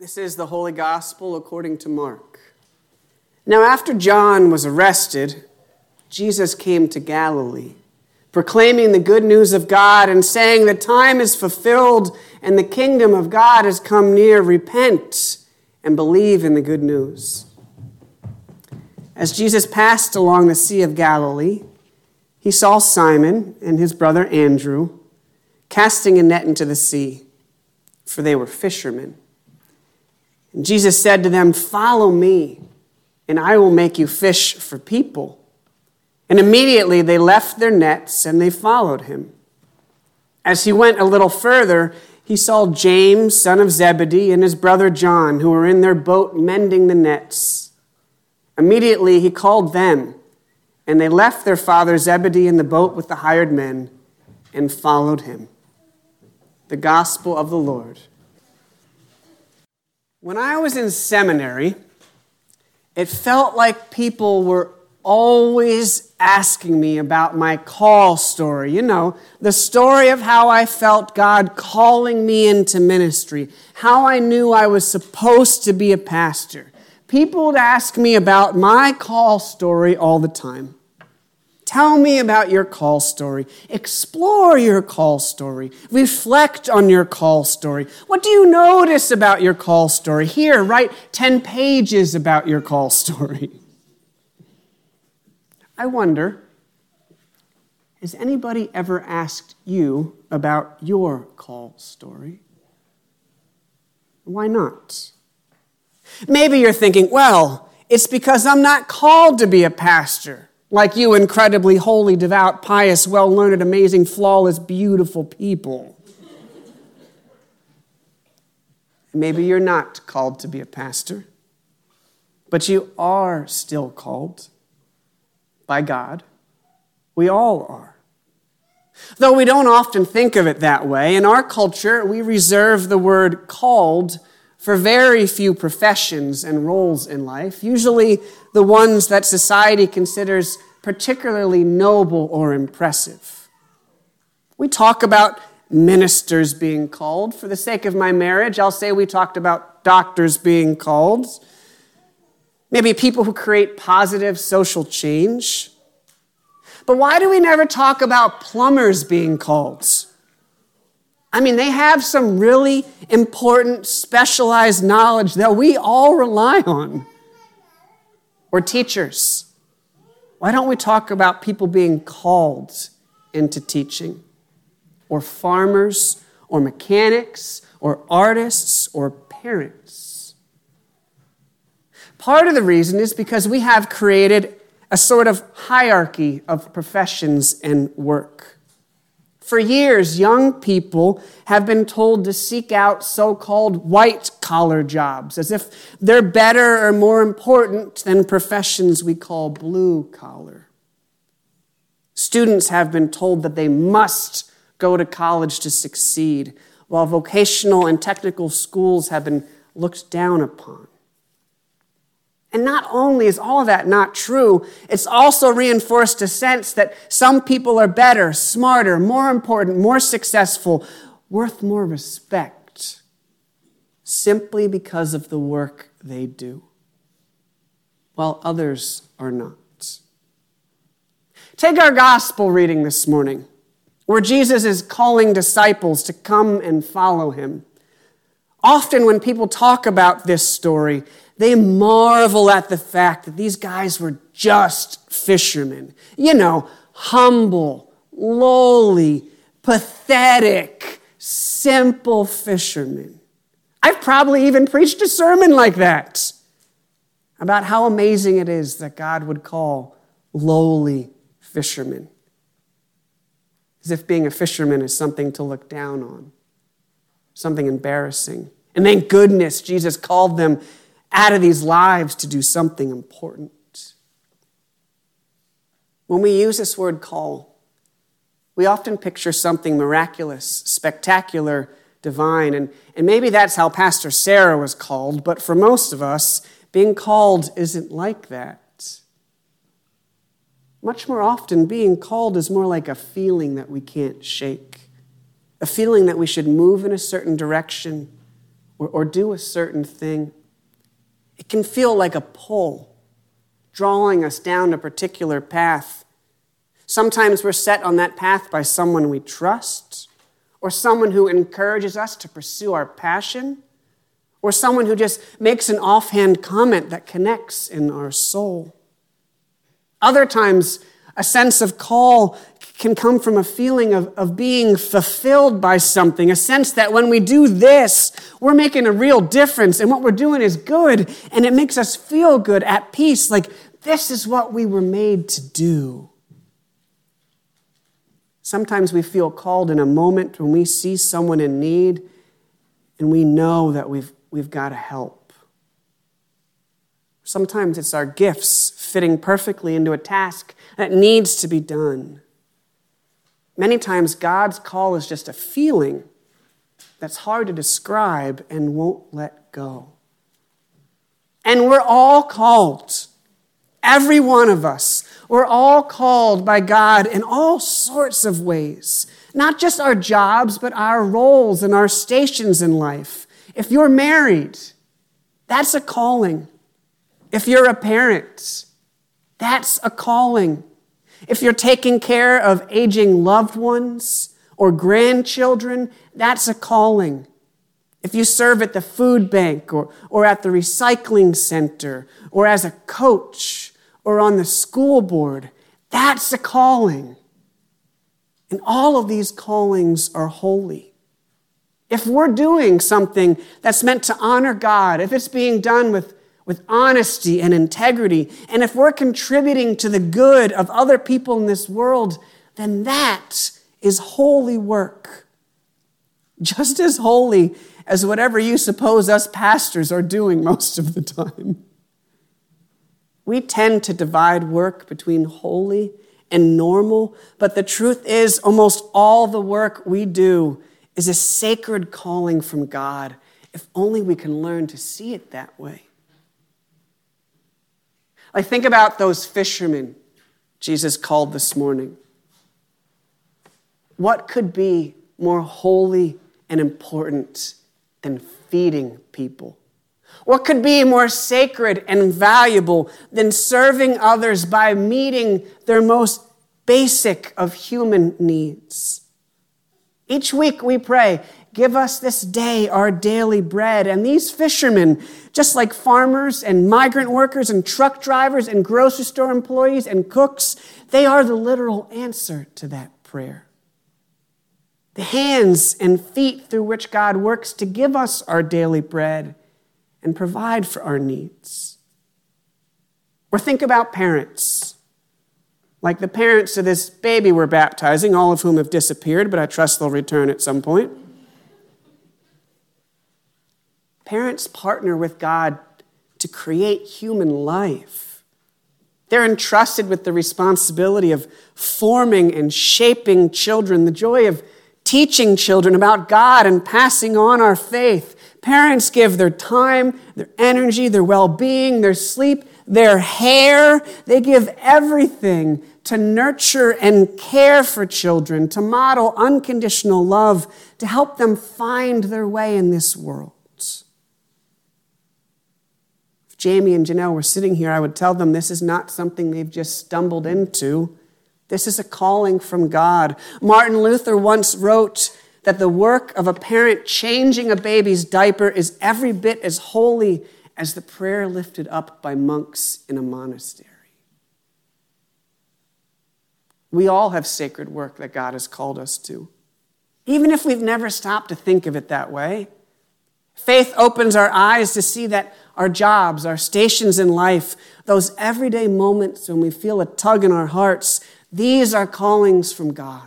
This is the Holy Gospel according to Mark. Now, after John was arrested, Jesus came to Galilee, proclaiming the good news of God and saying, The time is fulfilled and the kingdom of God has come near. Repent and believe in the good news. As Jesus passed along the Sea of Galilee, he saw Simon and his brother Andrew casting a net into the sea, for they were fishermen. And Jesus said to them, Follow me, and I will make you fish for people. And immediately they left their nets and they followed him. As he went a little further, he saw James, son of Zebedee, and his brother John, who were in their boat mending the nets. Immediately he called them, and they left their father Zebedee in the boat with the hired men and followed him. The gospel of the Lord. When I was in seminary, it felt like people were always asking me about my call story. You know, the story of how I felt God calling me into ministry, how I knew I was supposed to be a pastor. People would ask me about my call story all the time. Tell me about your call story. Explore your call story. Reflect on your call story. What do you notice about your call story? Here, write 10 pages about your call story. I wonder has anybody ever asked you about your call story? Why not? Maybe you're thinking, well, it's because I'm not called to be a pastor like you, incredibly holy, devout, pious, well learned, amazing, flawless, beautiful people. Maybe you're not called to be a pastor, but you are still called by God. We all are. Though we don't often think of it that way, in our culture, we reserve the word called for very few professions and roles in life, usually the ones that society considers particularly noble or impressive. We talk about ministers being called. For the sake of my marriage, I'll say we talked about doctors being called. Maybe people who create positive social change. But why do we never talk about plumbers being called? I mean, they have some really important, specialized knowledge that we all rely on. Or teachers. Why don't we talk about people being called into teaching? Or farmers, or mechanics, or artists, or parents? Part of the reason is because we have created a sort of hierarchy of professions and work. For years, young people have been told to seek out so called white collar jobs, as if they're better or more important than professions we call blue collar. Students have been told that they must go to college to succeed, while vocational and technical schools have been looked down upon. And not only is all of that not true, it's also reinforced a sense that some people are better, smarter, more important, more successful, worth more respect simply because of the work they do, while others are not. Take our gospel reading this morning, where Jesus is calling disciples to come and follow him. Often, when people talk about this story, they marvel at the fact that these guys were just fishermen. You know, humble, lowly, pathetic, simple fishermen. I've probably even preached a sermon like that about how amazing it is that God would call lowly fishermen. As if being a fisherman is something to look down on, something embarrassing. And thank goodness Jesus called them out of these lives to do something important. When we use this word call, we often picture something miraculous, spectacular, divine. And, and maybe that's how Pastor Sarah was called, but for most of us, being called isn't like that. Much more often, being called is more like a feeling that we can't shake, a feeling that we should move in a certain direction or, or do a certain thing, it can feel like a pull, drawing us down a particular path. Sometimes we're set on that path by someone we trust, or someone who encourages us to pursue our passion, or someone who just makes an offhand comment that connects in our soul. Other times, a sense of call can come from a feeling of, of being fulfilled by something, a sense that when we do this, we're making a real difference and what we're doing is good and it makes us feel good, at peace, like this is what we were made to do. Sometimes we feel called in a moment when we see someone in need and we know that we've, we've got to help. Sometimes it's our gifts fitting perfectly into a task that needs to be done. Many times, God's call is just a feeling that's hard to describe and won't let go. And we're all called, every one of us. We're all called by God in all sorts of ways. Not just our jobs, but our roles and our stations in life. If you're married, that's a calling. If you're a parent, that's a calling. If you're taking care of aging loved ones or grandchildren, that's a calling. If you serve at the food bank or, or at the recycling center or as a coach or on the school board, that's a calling. And all of these callings are holy. If we're doing something that's meant to honor God, if it's being done with with honesty and integrity, and if we're contributing to the good of other people in this world, then that is holy work. Just as holy as whatever you suppose us pastors are doing most of the time. We tend to divide work between holy and normal, but the truth is, almost all the work we do is a sacred calling from God, if only we can learn to see it that way. I think about those fishermen Jesus called this morning. What could be more holy and important than feeding people? What could be more sacred and valuable than serving others by meeting their most basic of human needs? Each week we pray, Give us this day our daily bread. And these fishermen, just like farmers and migrant workers and truck drivers and grocery store employees and cooks, they are the literal answer to that prayer. The hands and feet through which God works to give us our daily bread and provide for our needs. Or think about parents, like the parents of this baby we're baptizing, all of whom have disappeared, but I trust they'll return at some point. Parents partner with God to create human life. They're entrusted with the responsibility of forming and shaping children, the joy of teaching children about God and passing on our faith. Parents give their time, their energy, their well being, their sleep, their hair. They give everything to nurture and care for children, to model unconditional love, to help them find their way in this world. Jamie and Janelle were sitting here, I would tell them this is not something they've just stumbled into. This is a calling from God. Martin Luther once wrote that the work of a parent changing a baby's diaper is every bit as holy as the prayer lifted up by monks in a monastery. We all have sacred work that God has called us to, even if we've never stopped to think of it that way. Faith opens our eyes to see that our jobs, our stations in life, those everyday moments when we feel a tug in our hearts, these are callings from God.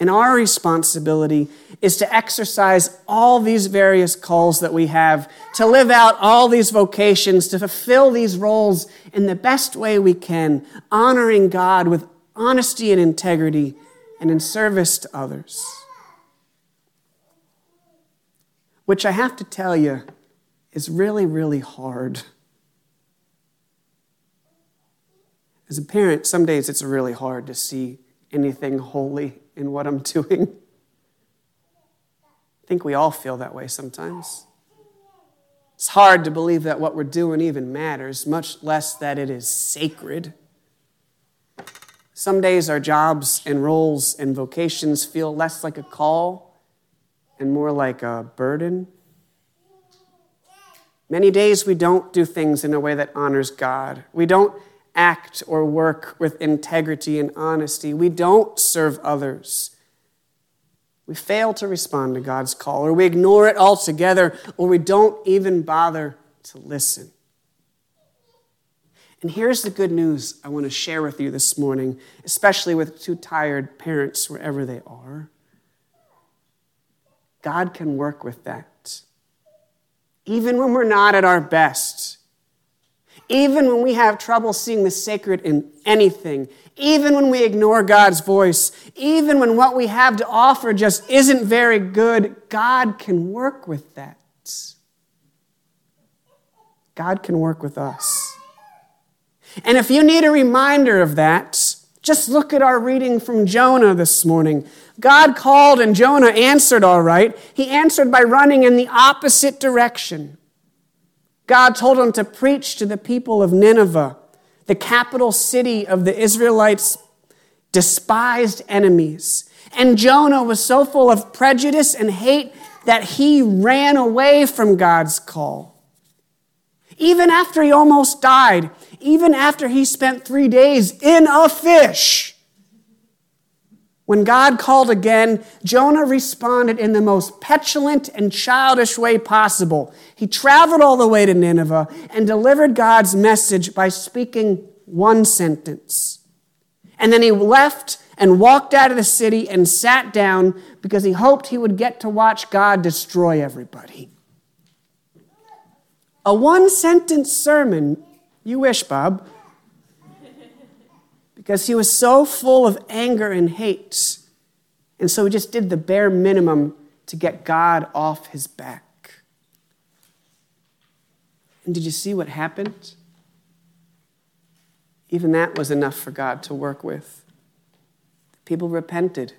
And our responsibility is to exercise all these various calls that we have, to live out all these vocations, to fulfill these roles in the best way we can, honoring God with honesty and integrity and in service to others. Which I have to tell you, is really, really hard. As a parent, some days it's really hard to see anything holy in what I'm doing. I think we all feel that way sometimes. It's hard to believe that what we're doing even matters, much less that it is sacred. Some days our jobs and roles and vocations feel less like a call and more like a burden. Many days we don't do things in a way that honors God. We don't act or work with integrity and honesty. We don't serve others. We fail to respond to God's call, or we ignore it altogether, or we don't even bother to listen. And here's the good news I want to share with you this morning, especially with two tired parents wherever they are. God can work with that. Even when we're not at our best, even when we have trouble seeing the sacred in anything, even when we ignore God's voice, even when what we have to offer just isn't very good, God can work with that. God can work with us. And if you need a reminder of that, just look at our reading from Jonah this morning. God called and Jonah answered all right. He answered by running in the opposite direction. God told him to preach to the people of Nineveh the capital city of the Israelites' despised enemies. And Jonah was so full of prejudice and hate that he ran away from God's call. Even after he almost died, even after he spent three days in a fish, when God called again, Jonah responded in the most petulant and childish way possible. He traveled all the way to Nineveh and delivered God's message by speaking one sentence. And then he left and walked out of the city and sat down because he hoped he would get to watch God destroy everybody. A one sentence sermon, you wish, Bob because he was so full of anger and hate. And so he just did the bare minimum to get God off his back. And did you see what happened? Even that was enough for God to work with. People repented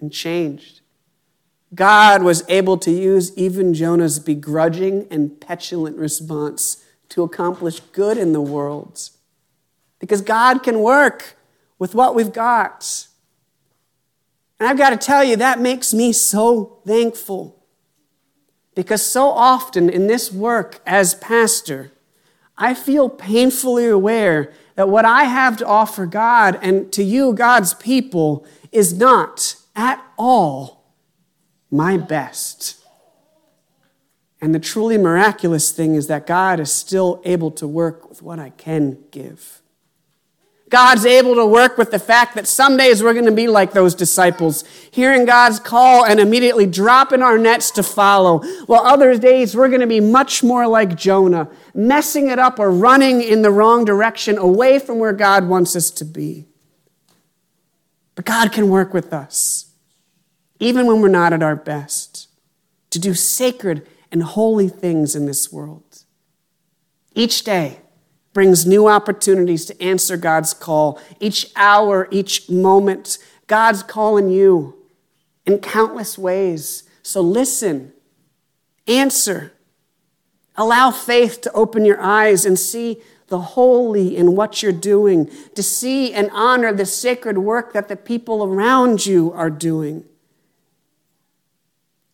and changed. God was able to use even Jonah's begrudging and petulant response to accomplish good in the world because God can work with what we've got. And I've got to tell you, that makes me so thankful. Because so often in this work as pastor, I feel painfully aware that what I have to offer God and to you, God's people, is not at all my best. And the truly miraculous thing is that God is still able to work with what I can give. God's able to work with the fact that some days we're going to be like those disciples, hearing God's call and immediately dropping our nets to follow, while other days we're going to be much more like Jonah, messing it up or running in the wrong direction away from where God wants us to be. But God can work with us, even when we're not at our best, to do sacred and holy things in this world. Each day, brings new opportunities to answer God's call. Each hour, each moment, God's calling you in countless ways. So listen, answer, allow faith to open your eyes and see the holy in what you're doing, to see and honor the sacred work that the people around you are doing.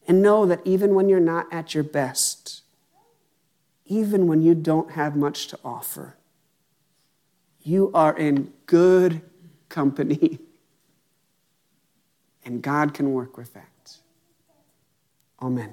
And know that even when you're not at your best, even when you don't have much to offer. You are in good company. And God can work with that. Amen.